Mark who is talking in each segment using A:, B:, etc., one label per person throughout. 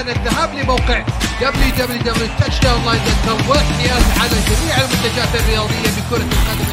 A: الآن الذهاب لموقع www.touchdownline.com والاحتياز على جميع المنتجات الرياضية بكرة القدم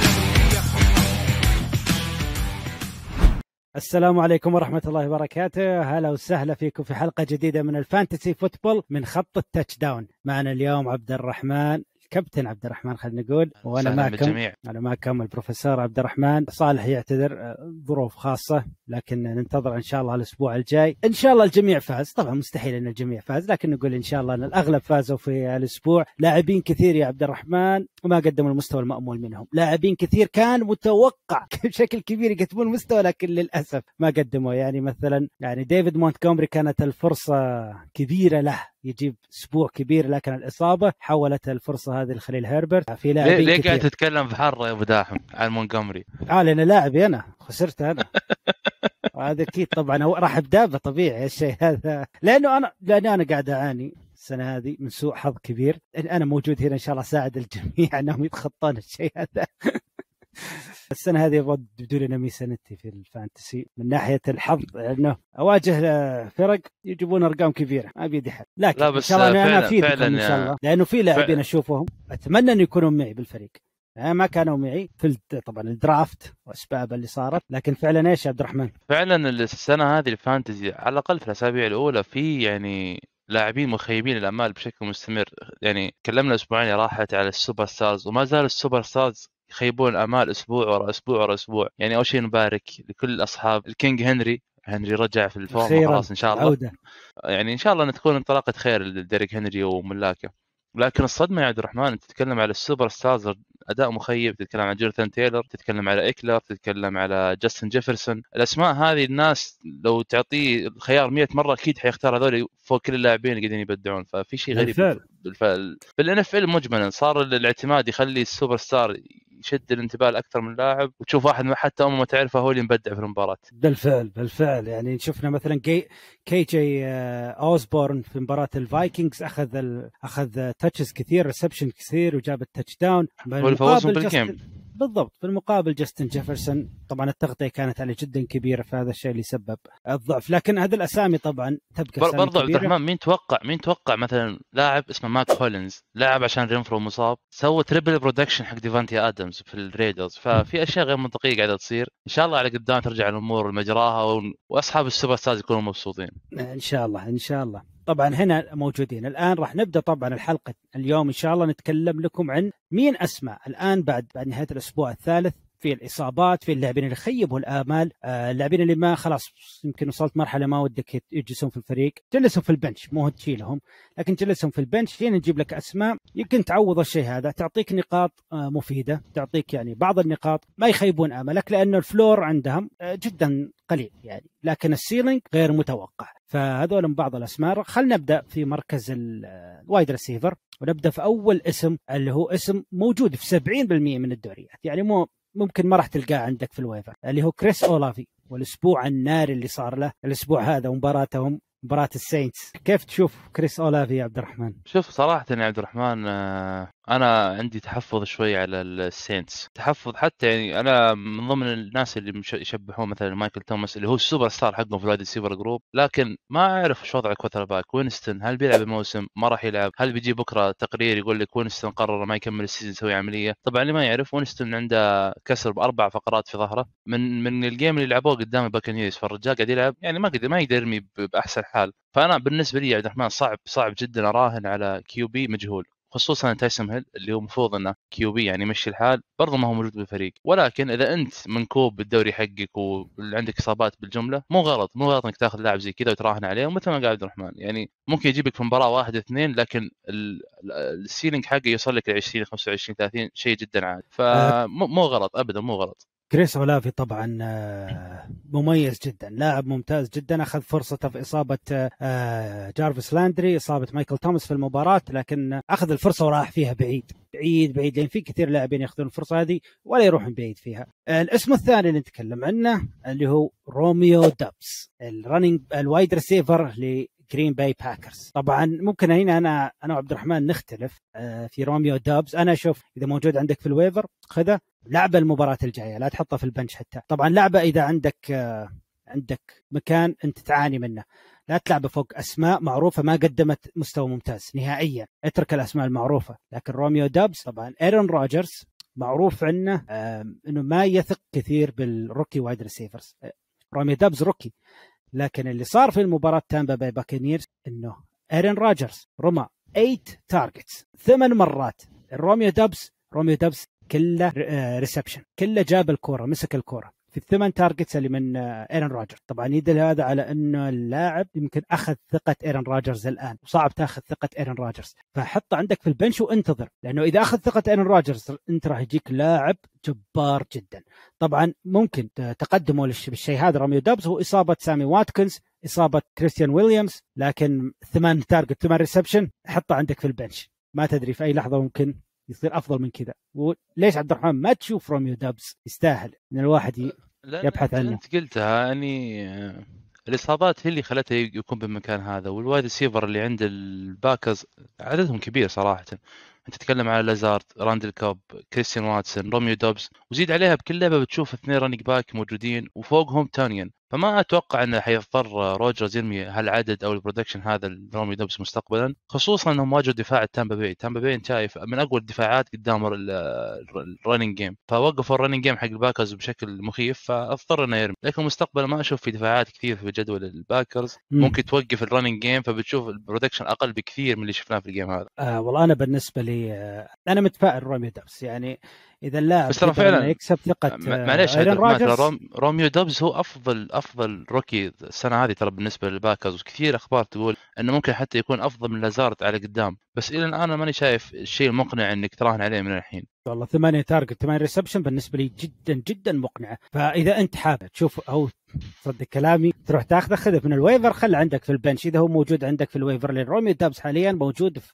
B: السلام عليكم ورحمة الله وبركاته. هلا وسهلا فيكم في حلقة جديدة من ال fantasy football من خط ال touchdown. معنا اليوم عبد الرحمن. كابتن عبد الرحمن خلينا نقول.
C: وأنا
B: معكم. أنا معكم البروفيسور عبد الرحمن. صالح يعتذر آه، ظروف خاصة لكن ننتظر إن شاء الله الأسبوع الجاي. إن شاء الله الجميع فاز. طبعا مستحيل إن الجميع فاز لكن نقول إن شاء الله إن الأغلب فازوا في الأسبوع. لاعبين كثير يا عبد الرحمن وما قدموا المستوى المأمول منهم. لاعبين كثير كان متوقع بشكل كبير يقدمون المستوى لكن للأسف ما قدموا. يعني مثلا يعني ديفيد مونتغومري كانت الفرصة كبيرة له. يجيب أسبوع كبير لكن الإصابة حولت الفرصة هذه لخليل هيربرت. في
C: ليه,
B: لاعبين
C: ليه
B: كثير
C: قاعد تتكلم في حر يا أبو داحم؟ عن مونجومري
B: آه لأن لاعبي أنا خسرت أنا. هذا أكيد طبعا راح بدابة طبيعي الشيء هذا. لأنه أنا لأنه أنا قاعد أعاني السنة هذه من سوء حظ كبير. أنا موجود هنا إن شاء الله أساعد الجميع إنهم يتخطون الشيء هذا. السنة هذه أبغى تبدو لنا ميزانيتي في ال fantasy من ناحية الحظ لأنه أواجه فرق يجيبون أرقام كبيرة ما بيدي حل لكن
C: لا
B: إن
C: بس
B: شاء الله أنا- أنا
C: فعلاً- أفيدكم
B: إن شاء الله لأنه في لاعبين. أشوفهم أتمنى أن يكونوا معي بالفريق يعني ما كانوا معي في طبعا ال draft وأسباب اللي صارت لكن فعلا إيش يا عبد الرحمن؟
C: فعلا السنة هذه ال fantasy على الأقل في الأسابيع الأولى في يعني لاعبين مخيبين الأمال بشكل مستمر يعني تكلمنا أسبوعين راحت على ال super stars وما زال ال super stars يخيبون الامال أسبوع ورا أسبوع ورا أسبوع. يعني أول شيء نبارك لكل أصحاب ال king هنري. هنري رجع في الفورمة
B: أخيراً
C: خلاص إن شاء الله.
B: عودة.
C: يعني إن شاء الله إن تكون انطلاقة خير لديريك هنري وملاكه لكن الصدمة يا عبد الرحمن انت تتكلم على ال super stars أداء مخيب تتكلم عن جوناثان تايلر تتكلم على إيكلر تتكلم على جاستن جيفرسون. الأسماء هذه الناس لو تعطيه الخيار 100 مرة أكيد حيختار هذول فوق كل اللاعبين اللي قاعدين يبدعون. ففي شيء غريب.
B: بالفعل.
C: بال NFL مجملا صار الاعتماد يخلي ال super star يشد الانتباه لأكثر من لاعب وتشوف واحد ما حتى أمه ما تعرفه هو اللي مبدع في المباراة.
B: بالفعل بالفعل. يعني شفنا مثلا K, K.J. آه، أوزبورن في مباراة الفايكنجز أخذ ال... أخذ touches كثير reception كثير وجاب ال touchdown
C: هو اللي فوزهم بال
B: game بالضبط. في المقابل جاستن جيفرسون طبعا التغطية كانت عليه جدا كبيرة فهذا الشيء اللي سبب الضعف. لكن هذه الأسامي طبعا تبقى
C: بر-
B: أسامي
C: برضو عبد. الرحمن مين توقع مين توقع مثلا لاعب اسمه ماك هولينز؟ لاعب عشان رينفرو مصاب سوى triple production حق ديفانتي آدمز في الريدرز. ففي أشياء غير منطقية قاعدة تصير. إن شاء الله على قدام ترجع الأمور لمجراها وأصحاب ال super stars يكونوا مبسوطين.
B: إن شاء الله إن شاء الله. طبعا هنا موجودين. الآن راح نبدأ طبعا الحلقة اليوم. إن شاء الله نتكلم لكم عن مين أسماء. الآن بعد بعد نهاية الأسبوع الثالث في الاصابات في اللاعبين اللي خيبوا الامال آه اللاعبين اللي ما خلاص يمكن وصلت مرحلة ما ودك يجلسون في الفريق. جلسهم في ال bench مو تشيلهم. لكن جلسهم في ال bench هنا نجيب لك أسماء. يمكن تعوض الشيء هذا تعطيك نقاط آه مفيدة تعطيك يعني بعض النقاط. ما يخيبون أملك لأنه ال floor عندهم آه جدا قليل يعني. لكن ال ceiling غير متوقع. فهذول من بعض الأسماء. خلينا نبدأ في مركز ال- ال wide receiver ونبدأ في أول اسم اللي هو اسم موجود في 70% من الدوريات. يعني مو ممكن ما راح تلقاه عندك في ال waiver. اللي هو كريس اولافي والأسبوع الناري اللي صار له. الأسبوع هذا ومباراتهم مباراة الساينتس كيف تشوف كريس اولافي يا عبد الرحمن؟
C: شوف صراحة يا عبد الرحمن آه، أنا عندي تحفظ شوي على السينتس تحفظ حتى يعني أنا من ضمن الناس اللي يشبهون مثلا مايكل توماس اللي هو ال super star حقهم في ال wide receiver group لكن ما أعرف إيش وضع quarterback. وينستون هل بيلعب الموسم؟ ما راح يلعب. هل بيجي بكرة تقرير يقول لك وينستون قرر ما يكمل ال season يسوي عملية؟ طبعا اللي ما يعرف وينستون عنده كسر بأربع فقرات في ظهره. من من ال game اللي لعبوه قدام الباكنيرز فالرجال قاعد يلعب يعني ما قدر ما يقدر يرمي بأحسن حال. فأنا بالنسبة لي عبد الرحمن صعب صعب جدا أراهن على QB مجهول. خصوصا تايسون هيل اللي هو المفروض إنه QB يعني يمشي الحال برضه ما هو موجود بالفريق. ولكن إذا أنت منكوب بالدوري حقك وعندك إصابات بالجملة مو غلط مو غلط إنك تاخذ لاعب زي كذا وتراهن عليه ومثل ما قال عبد الرحمن يعني ممكن يجيبك في مباراة واحد اثنين لكن ال- ال- ال ceiling حقه يوصل لك ل 20 25 30 شيء جدا عادي. فمو مو غلط ابدا مو غلط.
B: كريس أولافي طبعا آه، مميز جدا لاعب ممتاز جدا أخذ فرصته في إصابة آه، جارفيس لاندري إصابة مايكل توماس في المباراة لكن أخذ الفرصة وراح فيها بعيد بعيد بعيد لأن في كثير لاعبين يأخذون الفرصة هذه ولا يروحون بعيد فيها. الاسم الثاني اللي نتكلم عنه اللي هو روميو دابس ال running ال wide receiver جرين باي باكرز طبعا ممكن هنا أنا أنا وعبد الرحمن نختلف آه، في روميو دابز. أنا أشوف إذا موجود عندك في ال waiver خذه. لعبه المباراة الجاية لا تحطه في ال bench حتى. طبعا لعبه إذا عندك آه، عندك مكان أنت تعاني منه. لا تلعب فوق أسماء معروفة ما قدمت مستوى ممتاز نهائيا. اترك الأسماء المعروفة. لكن روميو دابس طبعا ايرون روجرز معروف عنه إنه ما يثق كثير بال rookie wide receivers روميو دابز rookie لكن اللي صار في المباراة تامبا باي باكنيرز إنه ايرن راجرز رمى 8 targets ثمان مرات. روميو دابس روميو دابس كله reception كله جاب الكورة مسك الكورة. في الثمان targets اللي من ايرن رودجرز طبعا يدل هذا على انه اللاعب يمكن أخذ ثقة ايرن راجرز الآن وصعب تأخذ ثقة ايرن راجرز فحطه عندك في ال bench وانتظر لأنه إذا أخذ ثقة ايرن راجرز أنت راح يجيك لاعب جبار جدا. طبعا ممكن تقدمه بالشيء هذا روميو دابس هو إصابة سامي واتكنز إصابة كريستيان ويليامز لكن ثمان target ثمان reception حطه عندك في ال bench. ما تدري في أي لحظة ممكن يصير أفضل من كذا. وليش عبد الرحمن ما تشوف روميو دابس يستاهل إن الواحد يبحث عنه؟
C: أنت قلتها يعني الإصابات هي اللي خلته يكون بالمكان هذا. وال wide receiver اللي عند الباكرز عددهم كبير صراحة. أنت تتكلم على لازارد راندل كوب كريستيان واتسون روميو دوبز وزيد عليها بكل لعبة بتشوف اثنين running back موجودين وفوقهم تونيان فما أتوقع أنه حيضطر روجرز يرمي هالعدد أو ال production هذا لرومي دوبس مستقبلا خصوصا إنهم واجهوا دفاع التامبا بي. تامبا بي أنت شايف من أقوى الدفاعات قدام ال running game فوقفوا ال running game حق الباكرز بشكل مخيف فأضطر إنه يرمي. لكن مستقبلا ما أشوف في دفاعات كثير في جدول الباكرز. ممكن توقف ال running game فبتشوف ال production أقل بكثير من اللي شفناه في ال game هذا.
B: آه والله أنا بالنسبة لي آه أنا متفائل رومي دوبس. يعني إذا اللاعب
C: بس ترى فعلا
B: يكسب ثقة
C: معليش روم روميو دوبز هو أفضل أفضل rookie السنة هذه ترى بالنسبة للباكرز وكثير أخبار تقول إنه ممكن حتى يكون أفضل من لازارت على قدام. بس إلى الآن أنا ماني شايف الشيء المقنع إنك تراهن عليه من الحين.
B: والله ثمانية target ثمانية reception بالنسبة لي جدا جدا مقنعة. فإذا أنت حابب تشوف أو تصدق كلامي تروح تاخذه خذه من ال waiver خله عندك في ال bench. إذا هو موجود عندك في ال waiver لأن روميو دابس حاليا موجود في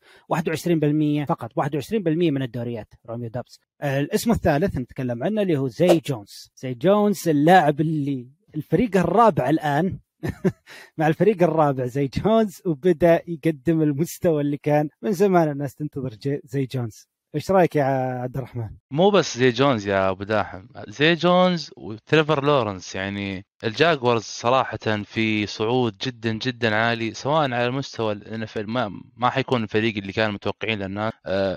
B: 21% فقط 21% من الدوريات روميو دابس. الاسم الثالث نتكلم عنه اللي هو زي جونز. زي جونز اللاعب اللي الفريق الرابع الآن. مع الفريق الرابع زي جونز وبدأ يقدم المستوى اللي كان من زمان الناس تنتظر زي جونز. إيش رأيك يا عبد الرحمن؟
C: مو بس زي جونز يا أبو داحم، زي جونز وتريفر لورنس. يعني الجاكوارز صراحة في صعود جدا جدا عالي سواء على مستوى الان ما ما حيكون الفريق اللي كانوا متوقعين آه،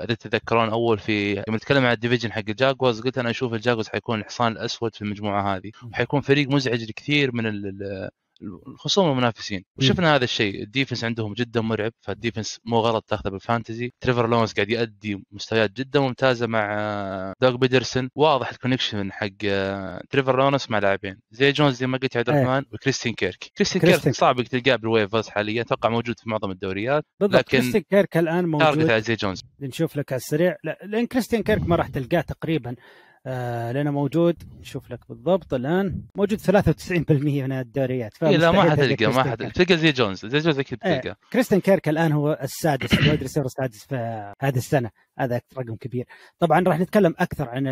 C: اذا تتذكرون أول في لما نتكلم عن ال division حق الجاكوارز قلت أنا أشوف الجاكوارز حيكون الحصان الأسود في المجموعة هذه. وحيكون فريق مزعج لكثير من الخصوم المنافسين. وشفنا هذا الشيء. ال defense عندهم جدا مرعب. فال defense مو غلط تاخذه بال fantasy. تريفر لورنس قاعد يؤدي مستويات جدا ممتازة مع دوغ بيدرسون. واضح ال connection حق تريفر لورنس مع لاعبين. زي جونز زي ما قلت يا عبد إيه. الرحمن وكريستين كيرك. كريستين كيرك صعب تلقاه بال waivers حاليا. أتوقع موجود في معظم الدوريات.
B: بالضبط. لكن كريستين كيرك الآن موجود.
C: زي جونز.
B: نشوف لك على السريع. لأن كريستين كيرك ما راح تلقاه تقريبا. آه لأنه موجود نشوف لك بالضبط الآن موجود 93% من الدوريات
C: إيه لا ما حتلقى ما حتلقى زي جونز زي جونز أكيد
B: بتلقى آه كريستن كيرك الآن هو السادس ال wide receiver السادس في هذه السنة. هذا رقم كبير. طبعا راح نتكلم أكثر عن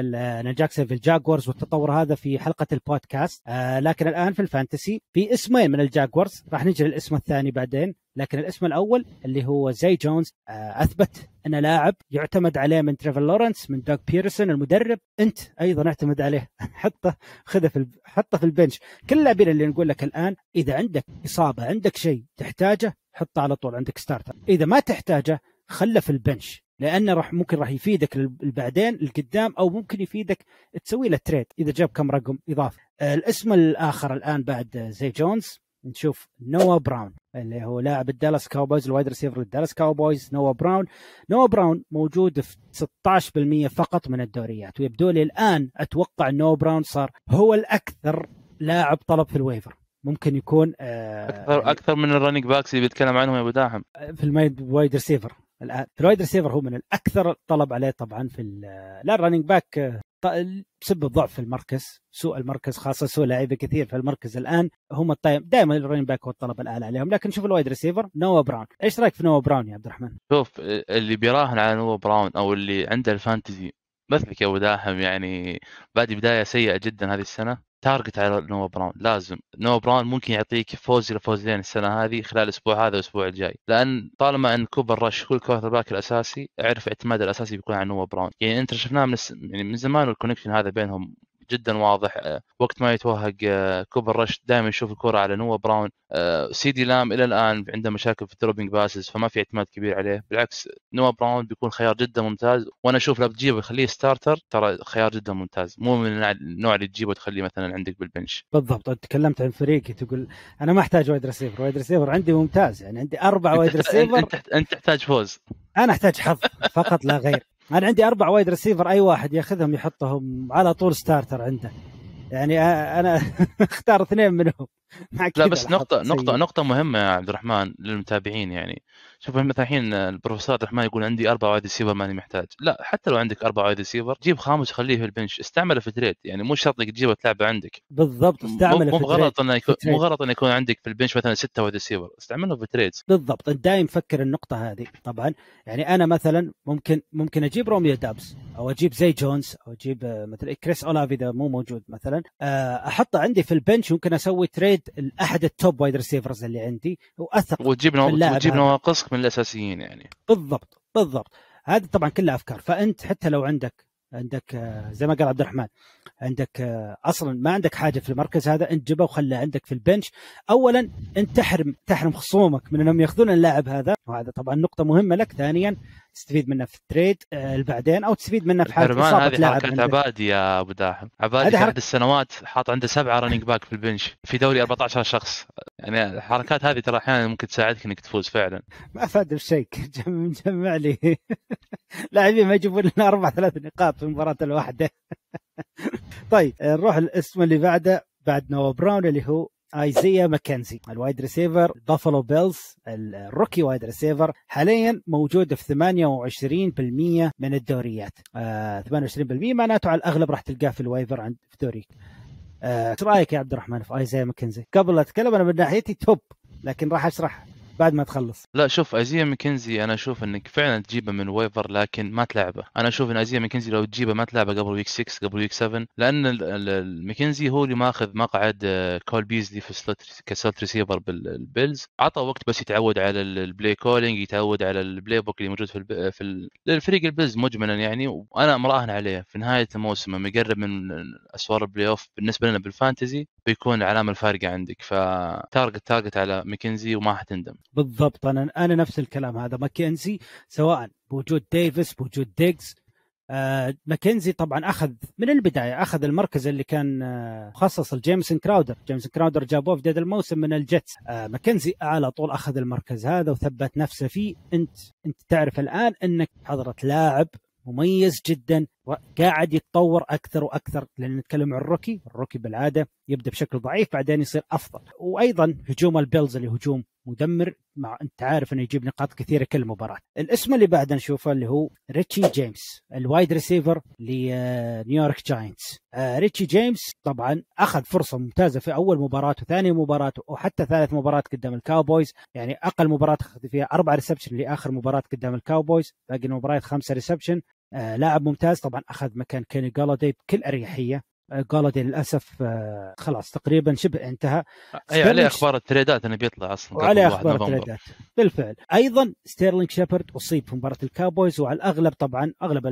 B: الجاكسون في الجاكوارز والتطور هذا في حلقة البودكاست. آه لكن الآن في ال fantasy في اسمين من الجاكوارز راح نجي للاسم الثاني بعدين. لكن الاسم الأول اللي هو زي جونز آه أثبت انه لاعب يعتمد عليه من تريفر لورنس من دوغ بيدرسون المدرب. أنت أيضا اعتمد عليه. حطه خذه في حطه في ال bench. كل اللاعبين اللي نقول لك الآن إذا عندك إصابة عندك شيء تحتاجه حطه على طول. عندك starter إذا ما تحتاجه خله في ال bench. لأنه راح ممكن راح يفيدك بعدين القدام أو ممكن يفيدك تسوي له trade إذا جاب كم رقم اضافه الاسم الآخر الآن بعد زي جونز نشوف نوا براون اللي هو لاعب الدالاس كاوبويز ال wide receiver للدالاس كاوبويز نوا براون. نوا براون موجود في 16% فقط من الدوريات ويبدو لي الآن أتوقع نوا براون صار هو الأكثر لاعب طلب في ال waiver. ممكن يكون
C: آه أكثر أكثر من ال running backs اللي بيتكلم عنهم يا أبو داحم.
B: في ال wide receiver. ال wide receiver هو من الأكثر طلب عليه طبعا في لا ال running back بسبب ضعف المركز سوء المركز خاصة سوء لعيبة كثير في المركز الآن هم الطيب. دائما ال running back هو الطلب الاعلى عليهم. لكن شوف ال wide receiver نوا براون إيش رأيك في نوا براون يا عبد الرحمن؟
C: شوف اللي بيراهن على نوا براون أو اللي عنده ال fantasy مثلك يا أبو داحم يعني بادي بداية سيئة جدا هذه السنة target على نوا براون لازم نوا براون ممكن يعطيك فوز إلى فوزين السنة هذه خلال الأسبوع هذا والأسبوع الجاي لأن طالما إن كوبر رش هو ال quarterback الأساسي اعرف اعتماد الأساسي بيكون على نوا براون يعني إنت شفناه من. يعني من زمان وال connection هذا بينهم جدا واضح. آه، وقت ما يتوهق آه، كوبر رش دائما يشوف الكرة على نوا براون. آه، سي دي لام إلى الآن عنده مشاكل في ال dropping passes فما في اعتماد كبير عليه. بالعكس نوا براون بيكون خيار جدا ممتاز. وأنا أشوف لو بتجيبه يخليه starter ترى خيار جدا ممتاز. مو من النوع- اللي تجيبه تخليه مثلا عندك بال bench.
B: بالضبط. أنت تكلمت عن فريقي تقول أنا ما أحتاج wide receiver wide receiver عندي ممتاز. يعني عندي أربع
C: wide
B: receiver
C: أنت, أنت تحتاج فوز.
B: أنا أحتاج حظ. فقط لا غير. أنا عندي أربع wide receiver أي واحد ياخذهم يحطهم على طول starter عنده. يعني أنا أختار اثنين منهم. مع
C: لا بس نقطة. نقطة نقطة مهمة يا عبد الرحمن للمتابعين يعني. شوف مثلا الحين البروفيسور عبد الرحمن يقول عندي أربع wide receiver ماني محتاج. لا حتى لو عندك أربع wide receiver جيب خامس وخليه في ال bench. استعمله في trade. يعني مو شرط إنك تجيبه تلعبه عندك.
B: بالضبط استعمله
C: مو
B: في trade.
C: إنه يكون. مو غلط إنه يكون عندك في ال bench مثلا ستة wide receiver. استعمله في trade.
B: بالضبط أنت دايم فكر النقطة هذه. طبعا يعني أنا مثلا ممكن ممكن أجيب روميو دوبس أو أجيب زي جونز أو أجيب آه، مثلا كريس أولافي إذا مو موجود مثلا. آه، أحطه عندي في ال bench ممكن أسوي trade لاحد ال top wide receivers اللي عندي وأثق
C: وتجيب وتجيب. نواقصك من الأساسيين يعني.
B: بالضبط بالضبط. هذه طبعا كلها أفكار. فأنت حتى لو عندك عندك آه، زي ما قال عبد الرحمن عندك آه، أصلا ما عندك حاجة في المركز هذا أنت جيبه وخله عندك في ال bench. اولا أنت تحرم تحرم خصومك من أنهم يأخذون اللاعب هذا. وهذا طبعا نقطة مهمة لك. ثانيا تستفيد منه في ال trade آه، بعدين أو تستفيد منه في
C: حالة
B: إصابة
C: هذه
B: عندك.
C: عبادي يا أبو داحم. عبادي في احد السنوات حاط عنده سبعة running back في ال bench. في دوري 14 شخص. يعني الحركات هذه ترى أحيانا ممكن تساعدك إنك تفوز فعلا.
B: ما فاد بشيء. جم- مجمع لي. لاعبين ما يجيبون لنا أربع ثلاث نقاط في المباراة الواحدة. طيب نروح الاسم اللي بعده بعد نوا براون اللي هو ايزيا ماكنزي ال wide receiver Buffalo Bills ال rookie wide receiver حاليا موجود في 28% من الدوريات. آه 28% معناته على الأغلب راح تلقاه في ال waiver عند في دوريك آه، إيش رأيك يا عبد الرحمن في ايزيا ماكنزي قبل أتكلم أنا من ناحيتي top لكن راح أشرح. بعد ما تخلص.
C: لا شوف أزيا ماكنزي أنا أشوف إنك فعلا تجيبه من waiver لكن ما تلعبه. أنا أشوف إن أزيا ماكنزي لو تجيبه ما تلعبه قبل week 6 قبل week 7 لأن ال- ال- الماكنزي هو اللي ماخذ مقعد آه، كول بيزلي في slot ك slot receiver بال Bills عطه وقت بس يتعود على ال- ال play calling يتعود على ال playbook اللي موجود في الب... في ال... للفريق ال Bills مجملا يعني. وأنا مراهن عليه في نهاية الموسم لما يقرب من أسوار ال playoff بالنسبة لنا بال fantasy بيكون العلامه الفارقة عندك. ف target target على ماكنزي وما حتندم.
B: بالضبط. أنا أنا نفس الكلام. هذا ماكنزي سواء بوجود ديفيس بوجود ديجز. آه ماكنزي طبعا أخذ من البداية أخذ المركز اللي كان آه، مخصص لجيمسون كراودر. جيمسون كراودر جابوه في بدايه الموسم من ال Jets. آه ماكنزي على طول أخذ المركز هذا وثبت نفسه فيه. أنت أنت تعرف الآن أنك حضرة لاعب مميز جدا وقاعد يتطور أكثر وأكثر. لأن نتكلم عن ال rookie ال rookie بالعادة يبدأ بشكل ضعيف بعدين يصير أفضل. وأيضا هجوم ال Bills اللي هجوم مدمر مع أنت عارف إنه يجيب نقاط كثيرة كل مباراة. الاسم اللي بعد نشوفه اللي هو ريتشي جيمس ال wide receiver ل New York Giants. آه ريتشي جيمس طبعا أخذ فرصة ممتازة في أول مباراة وثاني مباراة وحتى ثالث مباراة قدام ال Cowboys. يعني أقل مباراة أخذ فيها أربع reception لآخر مباراة قدام ال Cowboys. باقي المباريات خمسة reception آه لاعب ممتاز طبعا أخذ مكان كيني جالادي بكل أريحية. جالادي للأسف آه خلاص تقريبا شبه انتهى.
C: أي عليه أخبار التريدات انه بيطلع أصلا
B: وعليه
C: 1 أخبار.
B: التريدات. بالفعل. أيضا ستيرلينج شيبرد أصيب في مباراة ال Cowboys وعلى الأغلب طبعا أغلب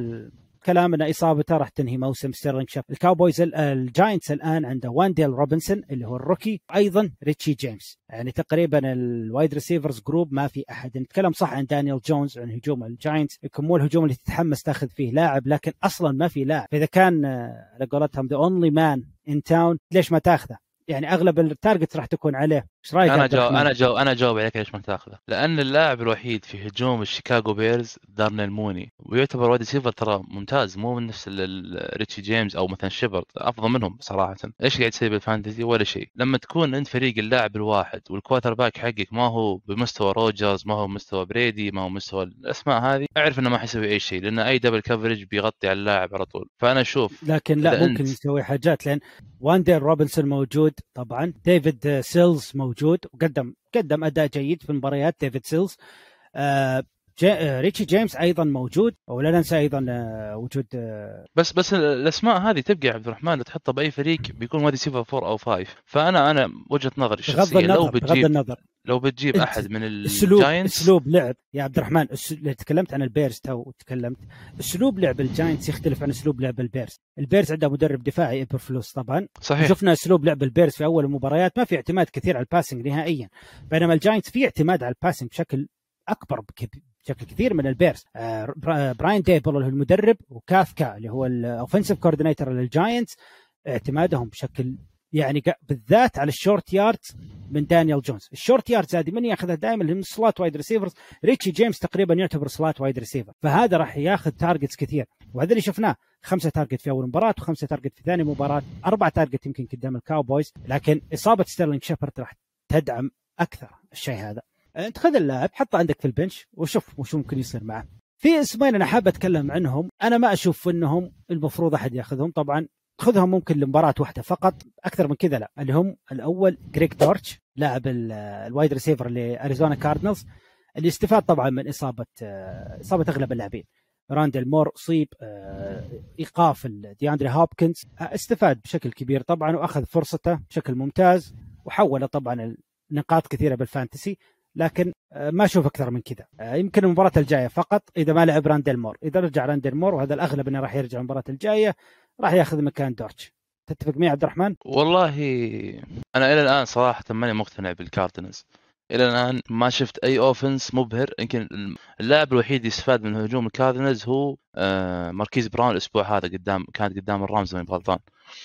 B: الكلام ان إصابته راح تنهي موسم ستيرلينج شيبرد ال Cowboys ال- ال Giants الآن عنده وانديل روبنسون اللي هو ال rookie أيضا ريتشي جيمس. يعني تقريبا ال wide receivers group ما في أحد. نتكلم صح عن دانيال جونز عن هجوم ال Giants. مو الهجوم اللي تتحمس تاخذ فيه لاعب لكن أصلا ما في لاعب. فإذا كان آه، على قولتهم the only man in town ليش ما تاخذه؟ يعني أغلب ال target راح تكون عليه. إيش
C: رأيك
B: أنا
C: جاوب؟ أنا جاوب أنا جاوب عليك ليش ما تاخذه. لأن اللاعب الوحيد في هجوم ال Chicago Bears دارنيل موني. ويعتبر wide receiver ترى ممتاز مو من نفس ريتشي جيمس أو مثلا شيبرد أفضل منهم صراحة. إيش قاعد تسوي بال fantasy؟ ولا شيء. لما تكون أنت فريق اللاعب الواحد وال quarterback حقك ما هو بمستوى روجرز ما هو بمستوى برادي ما هو مستوى الأسماء هذه أعرف إنه ما حيسوي أي شيء لأن أي double coverage بيغطي على اللاعب على طول. فأنا أشوف
B: لكن لا ممكن
C: أنت-
B: يسوي حاجات لأن وانديل روبنسون موجود طبعا ديفيد سيلز موجود. وقدم قدم أداء جيد في المباريات ديفيد سيلز. آه جي... ريتشي جيمس أيضا موجود ولا ننسى أيضا آه، وجود آه،
C: بس بس الأسماء هذه تبقى يا عبد الرحمن تحطها بأي فريق بيكون wide receiver 4 أو 5 فأنا أنا وجهة نظري الشخصية لو
B: النظر بغض
C: بتجيب
B: النظر.
C: لو بتجيب أحد من
B: أسلوب
C: ال
B: Giants أسلوب لعب يا عبد الرحمن اللي تكلمت عن ال Bears تو تكلمت أسلوب لعب ال Giants يختلف عن أسلوب لعب ال Bears. ال Bears عنده مدرب دفاعي إيبرفلوس طبعا.
C: صحيح.
B: شفنا أسلوب لعب ال Bears في أول المباريات ما في اعتماد كثير على ال passing نهائيا. بينما ال Giants في اعتماد على ال passing بشكل أكبر بشكل كثير من ال Bears آه، برا- براين ديبل اللي هو المدرب وكافكا اللي هو ال offensive coordinator لل Giants اعتمادهم بشكل يعني بالذات على ال short yards من دانيال جونز ال short yards هذه من ياخذها دائما؟ من slot wide receivers ريتشي جيمس تقريبا يعتبر slot wide receiver فهذا راح ياخذ targets كثير. وهذا اللي شفناه. خمسة target في أول مباراة وخمسة target في ثاني مباراة أربع target يمكن قدام ال Cowboys لكن إصابة ستيرلينج شيبرد راح تدعم أكثر الشيء هذا. أنت خذ اللاعب حطه عندك في ال bench وشوف وش ممكن يصير معه. في اسمين أنا حاب أتكلم عنهم أنا ما أشوف إنهم المفروض أحد ياخذهم. طبعا خذهم ممكن لمباراة واحدة فقط أكثر من كذا لا. اللي هم الأول جريج دورتش لاعب ال- ال wide receiver ل Arizona Cardinals اللي استفاد طبعا من إصابة آه، إصابة أغلب اللاعبين. رونديل مور اصيب آه، إيقاف دياندري هوبكنز آه، استفاد بشكل كبير طبعا وأخذ فرصته بشكل ممتاز وحول طبعا نقاط كثيرة بال fantasy. لكن آه، ما أشوف أكثر من كذا. آه، يمكن المباراة الجاية فقط إذا ما لعب رونديل مور. إذا رجع رونديل مور وهذا الأغلب إنه راح يرجع المباراة الجاية راح ياخذ مكان دورتش. تتفق معي عبد الرحمن؟
C: والله أنا إلى الآن صراحة ماني مقتنع بالكاردينالز إلى الآن ما شفت أي offense مبهر. يمكن اللاعب الوحيد اللي استفاد من هجوم الكاردينالز هو آه، ماركيز براون. الأسبوع هذا قدام كانت قدام الرامز ماني غلطان.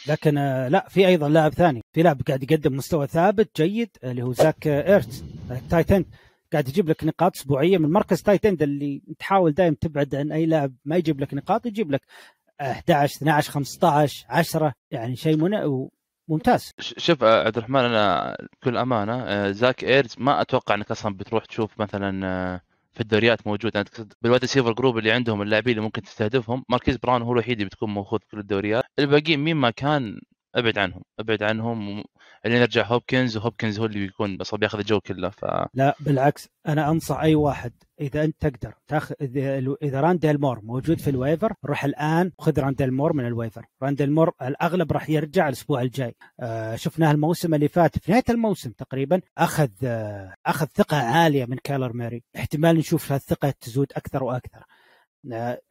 B: لكن آه، لا في أيضا لاعب ثاني. في لاعب قاعد يقدم مستوى ثابت جيد اللي هو زاك آه، ايرتز tight end قاعد يجيب لك نقاط أسبوعية من مركز tight اللي تحاول دائما تبعد عن أي لاعب ما يجيب لك نقاط يجيب لك آه، 11 12 15 10 يعني شيء منع ممتاز.
C: شوف آه، عبد الرحمن أنا بكل أمانة آه، زاك ايرز ما أتوقع إنك أصلا بتروح تشوف مثلا آه، في الدوريات موجود انت تقصد بالواد سيفر جروب اللي عندهم اللاعبين اللي ممكن تستهدفهم ماركيز براون هو الوحيد اللي بتكون موجود في كل الدوريات. الباقيين مين ما كان أبعد عنهم أبعد عنهم و- اللي نرجع هوبكنز وهوبكنز هو اللي بيكون بس بياخذ الجو كله ف
B: لا بالعكس أنا أنصح أي واحد إذا أنت تقدر تاخذ إذا رانديل مور موجود في ال waiver روح الآن خذ رانديل مور من ال waiver. رانديل مور الأغلب راح يرجع الأسبوع الجاي. آه شفناه الموسم اللي فات في نهاية الموسم تقريبا أخذ آه أخذ ثقة عالية من كايلر موري احتمال نشوف هالثقة تزود أكثر وأكثر.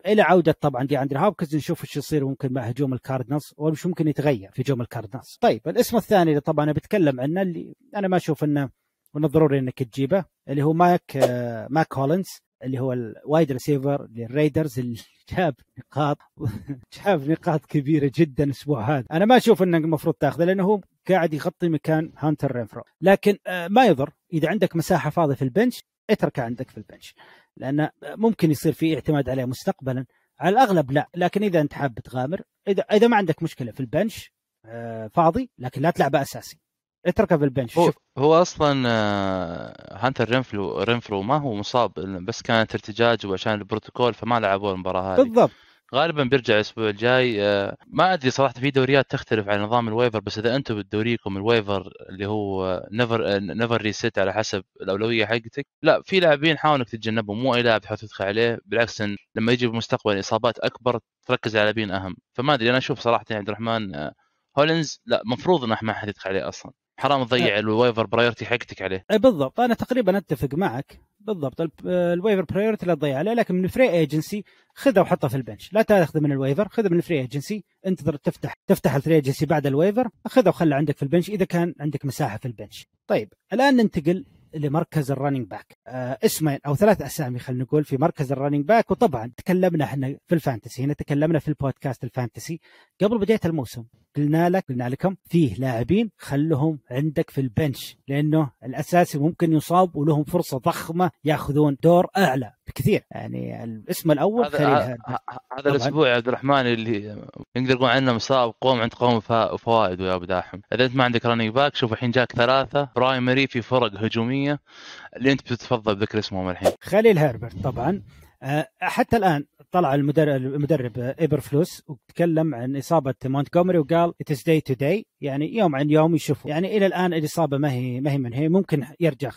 B: إلى عودة طبعا دي أندري هوبكنز نشوف إيش يصير ممكن مع هجوم الكاردنالز وش ممكن يتغير في هجوم الكاردنالز طيب الاسم الثاني اللي طبعا أنا بتكلم عنه اللي أنا ما أشوف إنه من الضروري إنك تجيبه اللي هو ماك آه، ماك هولينز اللي هو ال wide receiver للريدرز اللي جاب نقاط جاب نقاط كبيرة جدا الأسبوع هذا. أنا ما أشوف إنك المفروض تأخذه لأنه هو قاعد يغطي مكان هانتر رينفرو. لكن آه، ما يضر. إذا عندك مساحة فاضية في ال bench اتركه عندك في ال bench. لأنه ممكن يصير في اعتماد عليه مستقبلا. على الأغلب لا. لكن إذا أنت حاب تغامر إذا إذا ما عندك مشكلة في ال bench آه، فاضي. لكن لا تلعبه أساسي. اتركه في ال bench.
C: هو
B: شوف.
C: هو أصلا آه، هانتر رينفلو رينفرو ما هو مصاب بس كانت ارتجاج وعشان البروتوكول فما لعبوا المباراة هذه.
B: بالضبط.
C: غالبا بيرجع الأسبوع الجاي. آه، ما أدري صراحة في دوريات تختلف عن نظام ال waiver بس إذا أنتم بدوريكم ال waiver اللي هو never never reset على حسب الأولوية حقتك. لا في لاعبين حاول إنك تتجنبهم مو أي لاعب تحاول تدخل عليه. بالعكس لما يجي بالمستقبل إصابات أكبر تركز على لاعبين أهم. فما أدري أنا أشوف صراحة يا عبد الرحمن آه، هولينز لا مفروض إنه ما حد يدخل عليه أصلا. حرام تضيع ال waiver priority حقتك عليه.
B: أي بالضبط. أنا تقريبا أتفق معك. بالضبط. ال- ال waiver priority لا تضيع عليه لكن من free agency خذه وحطه في ال bench. لا تاخذه من ال waiver خذه من ال free agency انتظر تفتح تفتح ال free agency بعد ال waiver خذه وخله عندك في ال bench إذا كان عندك مساحة في ال bench. طيب الآن ننتقل لمركز ال running back آه اسمين أو ثلاث أسامي خلينا نقول في مركز ال running back وطبعا تكلمنا إحنا في ال fantasy هنا تكلمنا في البودكاست ال fantasy قبل بداية الموسم. قلنا لك قلنا لكم فيه لاعبين خلهم عندك في ال bench لأنه الأساسي ممكن يصاب ولهم فرصة ضخمة ياخذون دور أعلى. بكثير يعني الاسم الأول
C: هذا هذا.
B: طبعاً.
C: الأسبوع يا عبد الرحمن اللي نقدر نقول عنه مصاب قوم عند قوم فوائد يا أبو داحم. إذا أنت ما عندك running back شوف الحين جاك ثلاثة primary في فرق هجومية اللي أنت بتتفضل بذكر اسمهم الحين.
B: خليل هيربرت طبعا. آه، حتى الآن طلع المدرب المدرب ايبر فلوس وتكلم عن إصابة مونتجومري وقال it's day to day يعني يوم عن يوم يشوفوا. يعني إلى الآن الإصابة ما هي ما هي منهي ممكن يرجع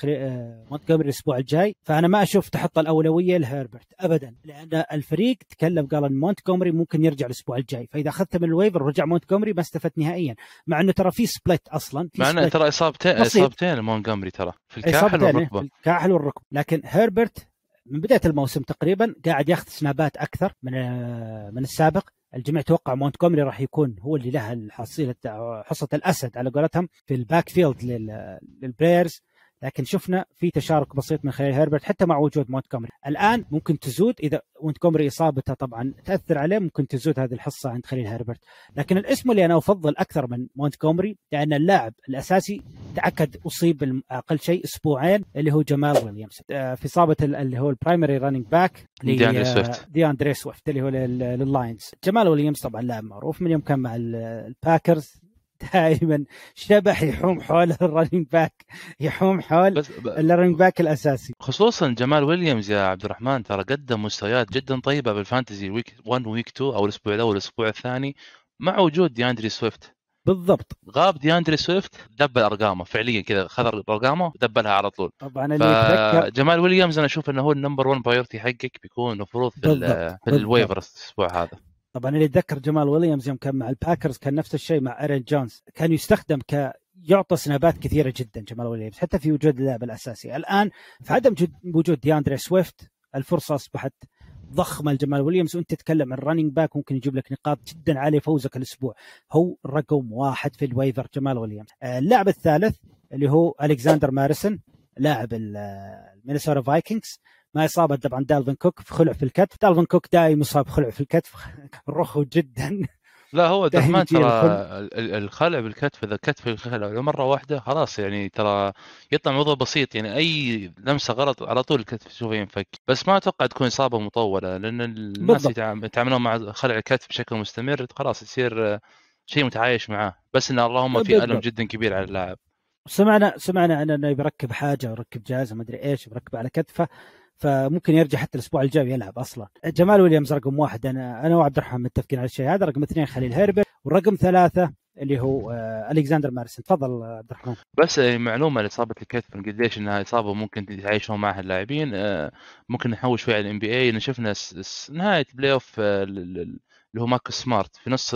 B: مونتجومري الأسبوع الجاي. فأنا ما أشوف تحط الأولوية لهربرت ابدا. لأن الفريق تكلم قال إن مونتجومري ممكن يرجع الأسبوع الجاي. فإذا أخذته من ال waiver ورجع مونتجومري ما استفدت نهائيا. مع إنه ترى في split أصلا.
C: مع إنه ترى اصابتين إصابتين مونتجومري ترى. في الكاحل والركبة.
B: في الكاحل والركبة. لكن هربرت من بداية الموسم تقريبا قاعد ياخذ snapات أكثر من من السابق. الجميع توقع مونتجومري راح يكون هو اللي له الحصيلة حصة الأسد على قولتهم في ال backfield للبيرز. لكن شفنا في تشارك بسيط من خلال هيربرت حتى مع وجود مونتكومري. الآن ممكن تزود إذا مونتكومري إصابته طبعا تأثر عليه ممكن تزود هذه الحصة عند خليل هيربرت لكن الاسم اللي أنا أفضل أكثر من مونتكومري لأن اللاعب الأساسي تأكد أصيب أقل شيء أسبوعين اللي هو جمال ويليامز. آه، في إصابة اللي هو ال primary running back
C: دي اندري سويفت.
B: دي اندري سويفت اللي هو لللاينز جمال ويليامز طبعا لاعب معروف من يوم كان مع الباكرز دائما شبح يحوم حول ال running back يحوم حول ال running back الأساسي.
C: خصوصا جمال ويليامز يا عبد الرحمن ترى قدم مستويات جدا طيبة بال fantasy week 1 week 2 أو الأسبوع الأول والأسبوع الثاني مع وجود دياندري سويفت.
B: بالضبط.
C: غاب دياندري سويفت double ارقامه فعليا كذا خذ ارقامه ودبلها على طول.
B: طبعا اللي يتذكر
C: جمال ويليامز أنا أشوف إنه هو ال number 1 priority حقك بيكون المفروض في, في ال waiver الأسبوع هذا.
B: طبعا اللي يتذكر جمال ويليامز يوم كان مع الباكرز كان نفس الشيء مع إيرين جونز. كان يستخدم ك يعطى snapات كثيرة جدا جمال ويليامز حتى في وجود اللاعب الأساسي. الآن في عدم وجود دياندري سويفت الفرصة أصبحت ضخمة لجمال ويليامز وأنت تتكلم عن running back ممكن يجيب لك نقاط جدا عالية فوزك الأسبوع. هو رقم واحد في ال waiver جمال ويليامز. آه، اللاعب الثالث اللي هو ألكساندر ماتيسون لاعب المينيسوتا فايكنجز. ما اصابه طبعا دالفن كوك في خلع في الكتف. دالفن كوك دائما مصاب خلع في الكتف. رخو جدا.
C: لا هو دحمان ترى الخلع بالكتف إذا كتف الخلع مرة واحدة خلاص يعني ترى يطلع موضوع بسيط. يعني أي لمسة غلط على طول الكتف تشوفه ينفك. بس ما أتوقع تكون إصابة مطولة لأن الناس يتعاملون مع خلع الكتف بشكل مستمر خلاص يصير شيء متعايش معاه. بس إن اللهم في ألم جدا كبير على اللاعب.
B: سمعنا سمعنا إنه يركب حاجة ويركب جهاز ما أدري إيش يركب على كتفه. فممكن يرجع حتى الأسبوع الجاي يلعب أصلا. جمال ويليامز رقم واحد. أنا أنا وعبد الرحمن متفقين على الشيء هذا. رقم اثنين خليل هيربرت ورقم ثلاثة اللي هو آه ألكسندر ماتسون. تفضل عبد الرحمن.
C: بس معلومة لإصابة الكتف قديش إنها إصابة ممكن يتعايشون معها اللاعبين. آه ممكن نحول شوي على ال NBA شفنا نهاية playoff آه اللي هو ماركوس سمارت. في نص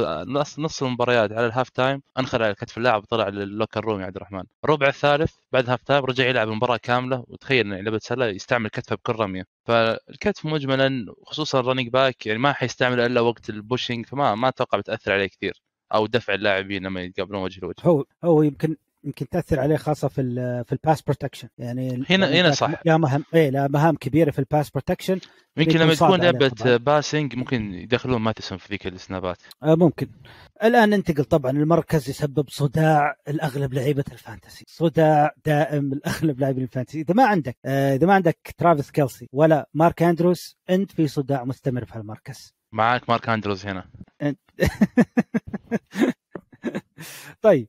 C: نص, المباريات على ال halftime انخر على كتف اللاعب طلع لل locker room يا عبد الرحمن. الربع الثالث بعد halftime رجع يلعب المباراة كاملة وتخيل إن لعبه سله يستعمل كتفه بكل رمية. فالكتف مجملا خصوصا ال running back يعني ما حيستعمله إلا وقت ال pushing فما ما أتوقع بتأثر عليه كثير أو دفع اللاعبين لما يتقابلون وجه لوجه.
B: هو هو يمكن يمكن تأثر عليه خاصة في في ال pass protection. يعني
C: هنا هنا صح.
B: لا مهام اي لا مهام كبيرة في ال pass protection.
C: يمكن لما تكون لعبة passing ممكن يدخلون ماتسون في ذيك السنابات.
B: آه ممكن. الآن ننتقل طبعا المركز يسبب صداع الأغلب لعيبة ال fantasy. صداع دائم الأغلب لاعبين ال fantasy. إذا ما عندك آه إذا ما عندك ترافيس كيلسي ولا مارك أندروس أنت في صداع مستمر في هالمركز.
C: معك مارك اندروز هنا.
B: طيب.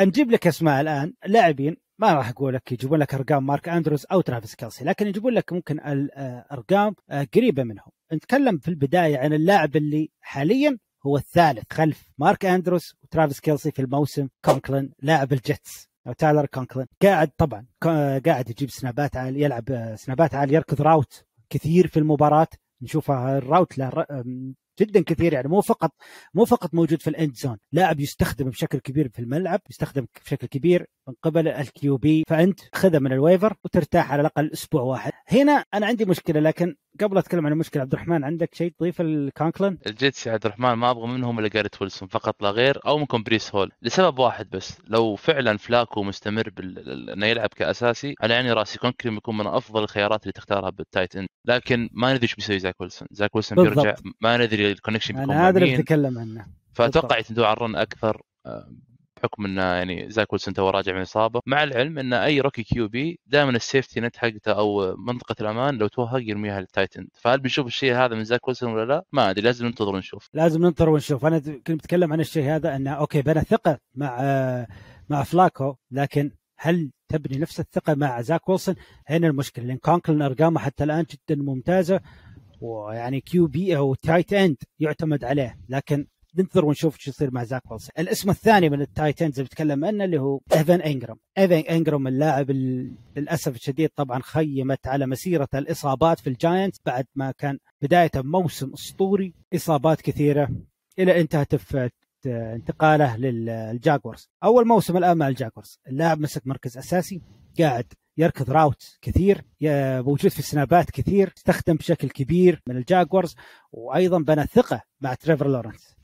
B: نجيب لك أسماء الآن لاعبين ما راح أقول لك يجيبون لك أرقام مارك أندروز أو ترافيس كيلسي لكن يجيبون لك ممكن الارقام آه، قريبة منهم. نتكلم في البداية عن اللاعب اللي حاليا هو الثالث خلف مارك أندروز وترافيس كيلسي في الموسم كونكلين لاعب الجيتس. أو تايلر كونكلين. قاعد طبعا قاعد يجيب سنابات عاليه يلعب آه، سنابات عالية يركض route كثير في المباراة. نشوفها ال route جدا كثير يعني مو فقط مو فقط موجود في ال end zone لاعب يستخدم بشكل كبير في الملعب يستخدم بشكل كبير من قبل ال QB فأنت خذه من ال waiver وترتاح على الأقل أسبوع واحد. هنا أنا عندي مشكلة لكن قبل أتكلم عن المشكلة عبد الرحمن عندك شيء تضيف لكونكلن؟
C: الجيتس يا عبد الرحمن ما أبغى منهم إلا جاريت ويلسون فقط لا غير أو ممكن بريس هول. لسبب واحد بس لو فعلا فلاكو مستمر بال... إنه يلعب كأساسي على عيني رأسي كونكلن بيكون من أفضل الخيارات اللي تختارها بال tight end. لكن ما ندري إيش بيسوي زاك ويلسون. زاك ويلسون بيرجع ما ندري ال connection بيكون
B: أنا هذا اللي بتكلم عنه.
C: فأتوقع يعتمدون على ال run أكثر بحكم إنه يعني زاك ويلسون تو راجع من إصابة مع العلم إن أي rookie QB دائما ال safety net حقته أو منطقة الأمان لو توهق يرميها لل tight end فهل بنشوف الشيء هذا من زاك ويلسون ولا لا؟ ما أدري لازم ننتظر ونشوف
B: لازم ننتظر ونشوف أنا كنت بتكلم عن الشيء هذا إنه okay بنى ثقة مع مع فلاكو لكن هل تبني نفس الثقة مع زاك ويلسون؟ هنا المشكلة لأن كونكلن أرقامه حتى الآن جدا ممتازة ويعني QB أو tight end يعتمد عليه لكن ننتظر ونشوف شو يصير مع زاك ويلسون. الاسم الثاني من ال tight ends اللي بتكلم عنه اللي هو إيفن انجرام. إيفن انجرام اللاعب ال- للأسف الشديد طبعا خيمت على مسيرة الإصابات في الجاينتس بعد ما كان بداية موسم أسطوري إصابات كثيرة إلى انتهت في انتقاله للجاكورز أول موسم الآن مع الجاكورز اللاعب مسك مركز أساسي قاعد يركض route كثير موجود في سنابات كثير استخدم بشكل كبير من الجاكورز وأيضا بنى ثقة مع تريفر لورنس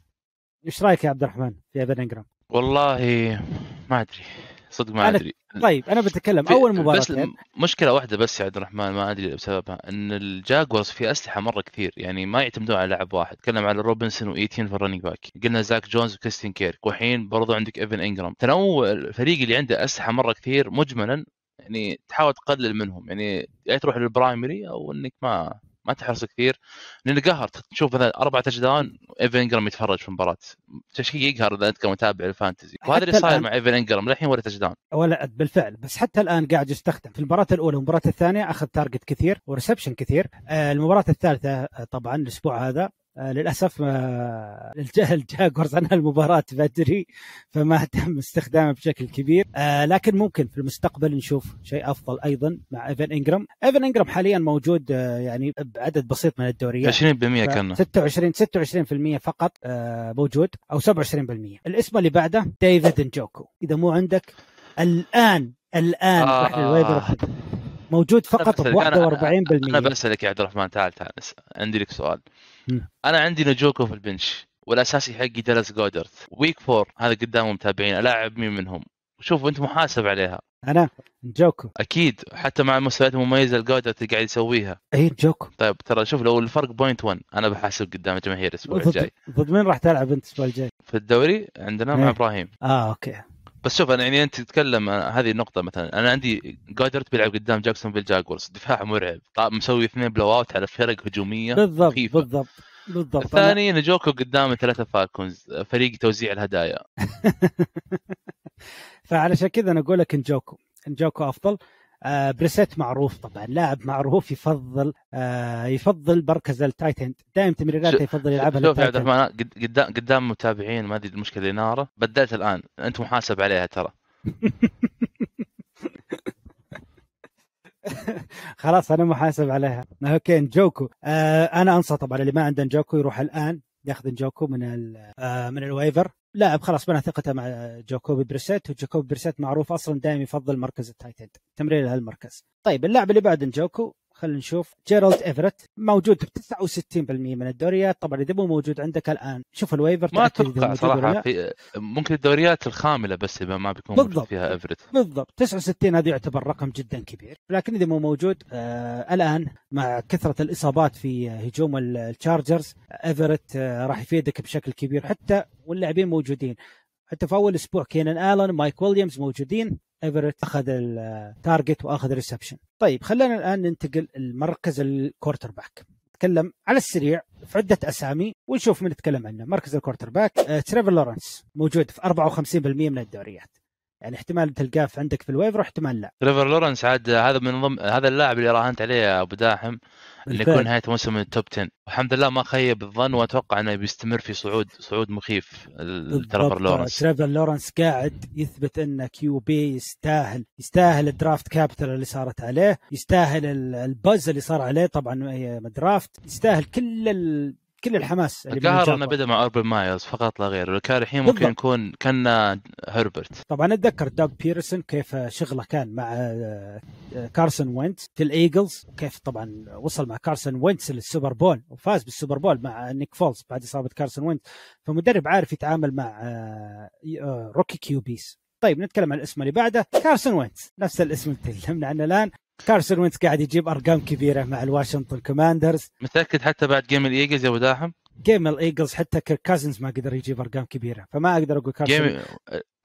B: إيش رأيك يا عبد الرحمن في ايفن انجرام؟
C: والله ما أدري صدق ما أدري.
B: طيب أنا بتكلم أول
C: بس
B: مباراة
C: مشكلة واحدة بس يا عبد الرحمن ما أدري بسببها إن الجاكورز في أسلحة مرة كثير يعني ما يعتمدون على لاعب واحد. تكلم على روبنسون وإيتين في ال running back قلنا زاي جونز وكريستين كيرك والحين برضو عندك إيفن انجرام تنوع الفريق اللي عنده أسلحة مرة كثير مجملا يعني تحاول تقلل منهم. يعني يا تروح لل primary أو إنك ما ما تحرص كثير. لأن قهر تشوف مثلا أربع touchdown إيفن إنجرام يتفرج في المباراة. شيء يقهر إذا أنت كمتابع ال fantasy. وهذا اللي صاير مع إيفن إنجرام للحين ولا touchdown
B: ولا بالفعل. بس حتى الآن قاعد يستخدم. في المباراة الأولى والمباراة الثانية أخذ target كثير و reception كثير. آه، المباراة الثالثة آه، طبعا الأسبوع هذا للأسف آه، الج- الجاكورز أنهى المباراة بدري فما تم استخدامه بشكل كبير. آه، لكن ممكن في المستقبل نشوف شيء أفضل أيضا مع إيفن انجرام إيفن انجرام حاليا موجود آه، يعني بعدد بسيط من الدوريات.
C: 20% كان
B: 26 26% فقط آه، موجود أو 27% الاسم اللي بعده ديفيد نجوكو. إذا مو عندك الآن الآن
C: آه.
B: لل waiver موجود فقط ب
C: بسألك، أنا-
B: 41%
C: أنا بسألك يا عبد الرحمن تعال تعال عندي لك سؤال. أنا عندي نجوكو في ال bench والأساسي حقي دالاس جودرت week four هذا قدامه متابعين ألاعب مين منهم؟ شوفوا أنت محاسب عليها.
B: أنا؟ نجوكو.
C: أكيد حتى مع المستويات المميزة الجودرت اللي قاعد يسويها.
B: اي نجوكو.
C: طيب ترى شوف لو الفرق point 1 أنا بحاسب قدام الجماهير
B: الأسبوع
C: الجاي.
B: ضد مين راح تلعب أنت الأسبوع الجاي؟
C: في الدوري عندنا مع
B: إيه.
C: إبراهيم.
B: آه okay.
C: بس شوف أنا يعني أنت تتكلم هذه النقطة مثلا. أنا عندي جودرت بيلعب قدام جاكسون فيل جاكورز دفاع مرعب. طا- مسوي اثنين blowout على فرق هجومية
B: بالضبط
C: مخيفة.
B: بالضبط بالضبط. أنا-
C: الثاني نجوكو قدام أتلانتا فالكونز فريق توزيع الهدايا.
B: فعلشان كذا أنا أقول لك نجوكو نجوكو أفضل. آه بريسيت معروف طبعا لاعب معروف يفضل آه يفضل مركز ال tight end دائما تمريراته يفضل يلعبها
C: شوف يا عبد. الرحمن قد- قدام قدام متابعين ما أدري المشكلة اللي ناره بدلت الآن. أنت محاسب عليها ترى.
B: خلاص أنا محاسب عليها. okay نجوكو. آه أنا انصح طبعا اللي ما عنده نجوكو يروح الآن. ياخذ نجوكو من آه من ال waiver. لاعب خلاص بنى ثقته مع جاكوبي بريسيت وجاكوبي بريسيت معروف أصلا دائما يفضل مركز ال tight end. تمرير لهالمركز. طيب اللاعب اللي بعد نجوكو خلينا نشوف. جيرالد إيفرت موجود ب 69% من الدوريات. طبعا إذا مو موجود عندك الآن. شوف
C: ال
B: waiver ما أتوقع.
C: صراحة في ممكن الدوريات الخاملة بس اللي ما بيكون
B: بالضبط.
C: موجود فيها إيفرت.
B: بالضبط. 69 هذا يعتبر رقم جدا كبير. لكن إذا مو موجود آه الآن مع كثرة الإصابات في هجوم ال- التشارجرز إيفرت آه راح يفيدك بشكل كبير. حتى واللاعبين موجودين. حتى في أول أسبوع كينان آلن مايك ويليامز موجودين. إيفرت أخذ ال target وأخذ ال reception طيب خلينا الآن ننتقل المركز ال quarterback نتكلم على السريع في عدة أسامي ونشوف من نتكلم عنه. مركز ال quarterback آه تريفر لورنس موجود في 54% من الدوريات. يعني احتمال تلقاه في عندك في ال waiver واحتمال لا
C: تريفر لورنس عاد هذا من ضمن هذا اللاعب اللي راهنت عليه يا أبو داحم
B: بالفعل.
C: يكون نهاية موسم من ال top 10 والحمد لله ما خيب الظن وأتوقع إنه بيستمر في صعود صعود مخيف تريفر. لورنس
B: تريفر لورنس قاعد يثبت إن QB يستاهل يستاهل ال draft capital اللي صارت عليه يستاهل ال- ال buzz اللي صار عليه طبعا هي draft يستاهل كل ال... كل الحماس اللي
C: القهر انه. بدأ مع أوربن مايرز فقط لا غير. لو كان الحين ممكن
B: بالضبط.
C: يكون كان هربرت.
B: طبعا أتذكر دوغ بيرسون كيف شغله كان مع آه، كارسون وينتس في الايجلز وكيف طبعا وصل مع كارسون وينتس للسوبر بول وفاز بالسوبر بول مع نيك فولز بعد إصابة كارسون وينتس فمدرب عارف يتعامل مع آه، آه، rookie QBs. طيب نتكلم عن الاسم اللي بعده. كارسون وينتس نفس الاسم اللي تكلمنا عنه الآن. كارسون وينتس قاعد يجيب أرقام كبيرة مع الواشنطن كوماندرز.
C: متأكد حتى بعد game الايجلز يا أبو داحم؟
B: جيم الايجلز حتى كيرك كازنز ما قدر يجيب أرقام كبيرة. فما أقدر أقول كارسون
C: game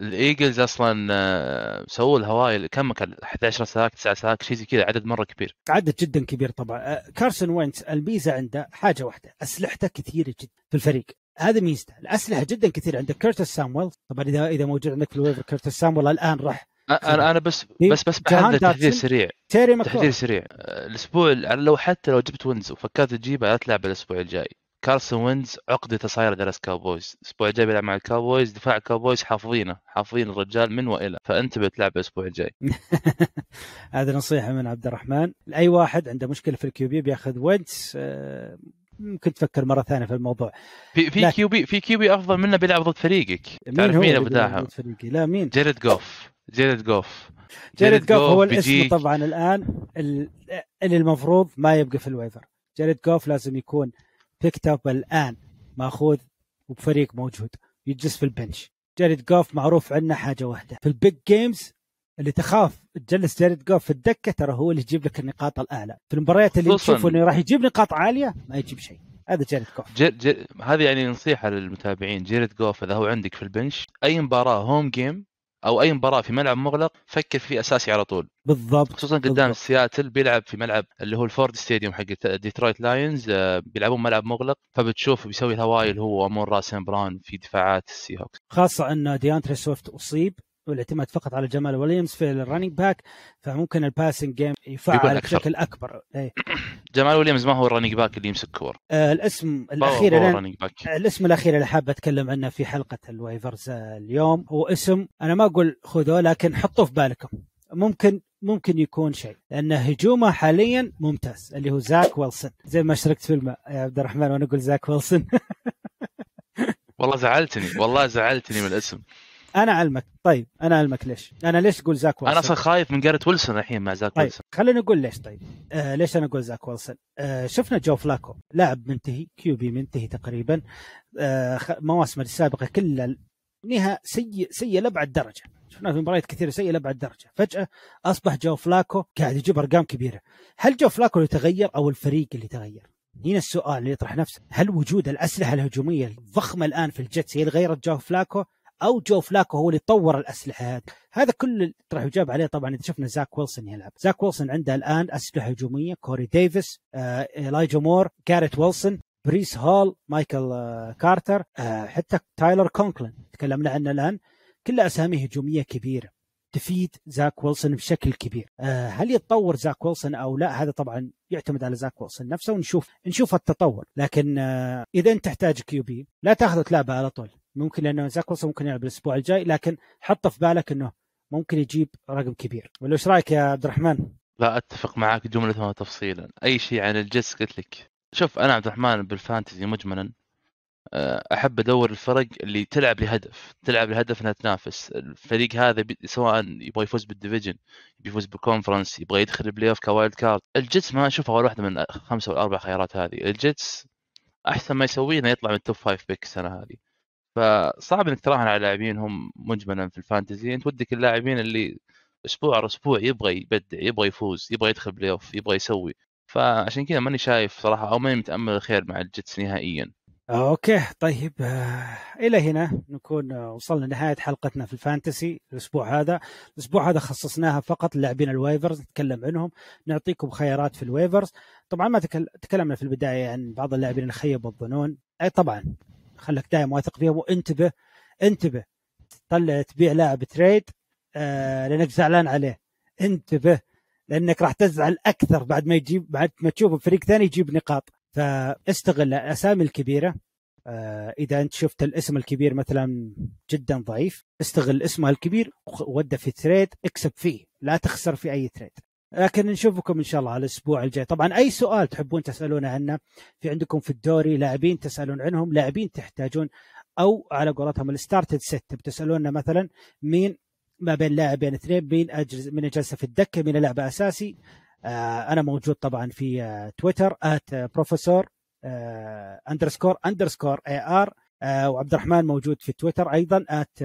C: الايجلز أصلا آه، سووا الهواي كم كان؟ 11 sack 9 sack شيء زي كذا عدد مرة كبير.
B: عدد جدا كبير طبعا. آه، كارسون وينتس الميزة عنده حاجة واحدة أسلحته كثيرة جدا في الفريق. هذا ميزته الأسلحة جدا كثيرة عندك كيرتس سامويل. طبعا اذا إذا موجود عندك في ال waiver كيرتس سامويل الآن راح
C: أنا أنا بس
B: في
C: بس بس بحذر تحذير. سريع.
B: تيري
C: تحذير
B: ماكرو
C: سريع. الأسبوع لو حتى لو جبت وينز وفكرت تجيبها لا تلعب الأسبوع الجاي. كارسون وينز عقدته صايره دالاس كاوبويز. الأسبوع الجاي بيلعب مع الكاوبويز. دفاع الكاوبويز حافظينه. حافظين الرجال من وإلى. فانتبه تلعب الأسبوع الجاي.
B: هذه نصيحة من عبد الرحمن. لاي واحد عنده مشكلة في ال QB بيأخذ وينتس آه، ممكن تفكر مرة ثانية في الموضوع.
C: في في. QB في QB أفضل منه بيلعب ضد فريقك.
B: مين
C: تعرف مين
B: أبو
C: داحم
B: لا مين؟
C: جيريد جوف. جيريد جوف.
B: جيريد جوف هو الاسم طبعا الآن ال- اللي المفروض ما يبقى في ال waiver جيريد جوف لازم يكون picked up الآن مأخوذ وبفريق موجود. يجلس في ال bench. جيريد جوف معروف عنه حاجة واحدة. في ال big games اللي تخاف تجلس جيريد جوف في الدكة ترى هو اللي يجيب لك النقاط الأعلى. في المباريات اللي تشوف إنه راح يجيب نقاط عالية ما يجيب شيء. هذا جيريد جوف.
C: جير جير هذه يعني نصيحة للمتابعين. جيريد جوف إذا هو عندك في ال bench أي مباراة home game أو أي مباراة في ملعب مغلق فكر فيه أساسي على طول
B: بالضبط
C: خصوصا قدام
B: بالضبط.
C: سياتل بيلعب في ملعب اللي هو الفورد ستاديوم حق ديترويت لاينز آه، بيلعبون ملعب مغلق فبتشوف بيسوي الهوايل هو وامون را سانت براون في دفاعات السي هوكس
B: خاصة أن ديانتري سويفت أصيب والاعتماد فقط على جمال ويليامز في ال running back فممكن ال passing
C: game
B: يفعل. بشكل أكبر. إيه.
C: جمال ويليامز ما هو ال running back اللي يمسك كور.
B: آه الاسم
C: الأخير
B: اللي الاسم الأخير اللي حاب أتكلم عنه في حلقة ال waivers آه، اليوم هو اسم أنا ما أقول خذوه لكن حطوه في بالكم. ممكن ممكن يكون شيء لأن هجومه حاليا ممتاز اللي هو زاك ويلسون. زي ما شاركت في الماء يا عبد الرحمن وأنا أقول زاك ويلسون.
C: والله زعلتني والله زعلتني من الاسم.
B: أنا علمك طيب أنا علمك ليش. أنا ليش أقول زاك ويلسون؟
C: أنا أصلا خايف من جاريت ويلسون الحين مع زاك
B: طيب
C: ويلسون.
B: خلينا نقول ليش. طيب آه ليش أنا أقول زاك ويلسون؟ آه شفنا جو فلاكو لاعب منتهي QB منتهي تقريبا آه مواسمه السابقة كلها نهاية سيء سيء لأبعد درجة. شفناه في مباريات كثيرة سيء لأبعد درجة. فجأة أصبح جو فلاكو قاعد يجيب أرقام كبيرة. هل جو فلاكو اللي تغير أو الفريق اللي تغير؟ هنا السؤال اللي يطرح نفسه. هل وجود الأسلحة الهجومية الضخمة الآن في الجيتس هي اللي غيرت جو فلاكو؟ أو جو فلاكو هو اللي طور الأسلحة. هذه هذا كل راح يجاب عليه طبعا إذا شفنا زاك ويلسون يلعب. زاك ويلسون عنده الآن أسلحة هجومية. كوري ديفيس آه، إيلايجا مور جاريت ويلسون بريس هول مايكل آه، كارتر آه، حتى تايلر كونكلين. تكلمنا عنه الآن. كلها أسامي هجومية كبيرة. تفيد زاك ويلسون بشكل كبير. آه، هل يتطور زاك ويلسون أو لا؟ هذا طبعا يعتمد على زاك ويلسون نفسه ونشوف نشوف التطور. لكن آه، إذا أنت تحتاج QB لا تاخذه تلعبه على طول. ممكن لأنه زاك ويلسون ممكن يلعب الأسبوع الجاي لكن حط في بالك إنه ممكن يجيب رقم كبير. ولا إيش رأيك يا عبد الرحمن؟
C: لا أتفق معك جملة وتفصيلا أي شيء عن الجيتس قلت لك. شوف أنا عبد الرحمن بال fantasy مجملا آه، أحب أدور الفرق اللي تلعب لهدف تلعب لهدف إنها تنافس. الفريق هذا سواء يبغى يفوز بال division يبغى يفوز بال conference يبغى يدخل ال playoff ك wild card. الجيتس ما أشوفها ولا واحدة من خمسة أو أربع خيارات هذه. الجيتس أحسن ما يسويه إنه يطلع من ال top five pick السنة هذه. فصعب إنك تراهن على لاعبين هم مجملا في ال fantasy. أنت ودك اللاعبين اللي أسبوع ورا أسبوع يبغى يبدع يبغى يفوز يبغى يدخل playoff يبغى يسوي. فعشان كذا ماني شايف صراحة أو ماني متأمل الخير مع ال Jets نهائيا.
B: okay. طيب آه، إلى هنا نكون آه، وصلنا لنهاية حلقتنا في ال fantasy الأسبوع هذا. الأسبوع هذا خصصناها فقط للاعبين ال waivers نتكلم عنهم نعطيكم خيارات في ال waivers. طبعا ما تكل... تكلمنا في البداية عن بعض اللاعبين اللي خيبوا الظنون أي طبعا. خليك دائما واثق فيهم وانتبه انتبه تطلع تبيع لاعب تريد آه لأنك زعلان عليه. انتبه لأنك راح تزعل أكثر بعد ما يجيب بعد ما تشوف فريق ثاني يجيب نقاط. فاستغل الأسامي الكبيرة. آه، إذا أنت شفت الاسم الكبير مثلا جدا ضعيف استغل اسمه الكبير وده في تريد اكسب فيه. لا تخسر في أي تريد. لكن نشوفكم إن شاء الله على الأسبوع الجاي. طبعا أي سؤال تحبون تسالون عنه في عندكم في الدوري لاعبين تسألون عنهم لاعبين تحتاجون أو على قولتهم الستارتد ست بتسألونا مثلا مين ما بين لاعبين اثنين مين أجلس من جلسة في الدكة مين لعبه أساسي. آه، أنا موجود طبعا في آه، تويتر ات بروفيسور اندرسكور اندرسكور اي ار وعبد الرحمن موجود في تويتر أيضا ات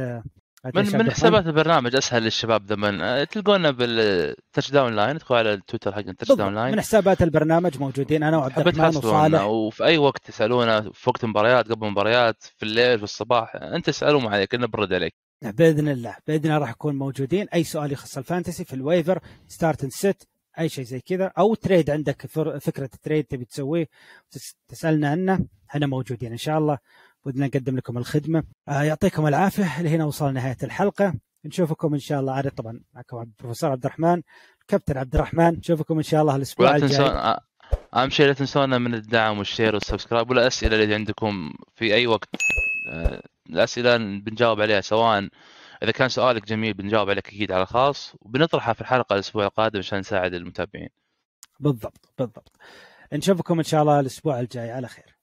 C: من من حسابات البرنامج أسهل للشباب دمن آه، تلقونا بالتاتش داون لاين ادخلوا على التويتر حق التاتش داون لاين
B: من حسابات البرنامج موجودين أنا وعبد الرحمن وصالح.
C: وفي أي وقت تسألونا في وقت مباريات قبل مباريات في الليل في الصباح أنت اسألوا ما عليك أنا برد عليك
B: بإذن الله بإذن الله راح يكون موجودين. أي سؤال يخص ال fantasy في ال waiver start and sit أي شيء زي كذا أو trade عندك فكرة trade تبي تسويه تس- تسألنا عنه إحنا موجودين إن شاء الله. ودنا نقدم لكم الخدمة. آه يعطيكم العافية. لهنا وصلنا نهاية الحلقة. نشوفكم إن شاء الله عاد طبعا معكم البروفيسور عبد الرحمن كابتن عبد الرحمن. نشوفكم إن شاء الله
C: الأسبوع تنسون
B: الجاي.
C: أ- أهم شيء لا تنسونا من الدعم وال share وال subscribe والاسئله اللي عندكم في أي وقت. آه، الأسئلة بنجاوب عليها سواء إذا كان سؤالك جميل بنجاوب عليك أكيد على الخاص وبنطرحها في الحلقة الأسبوع القادم عشان نساعد المتابعين.
B: بالضبط بالضبط. نشوفكم إن شاء الله الأسبوع الجاي. على خير.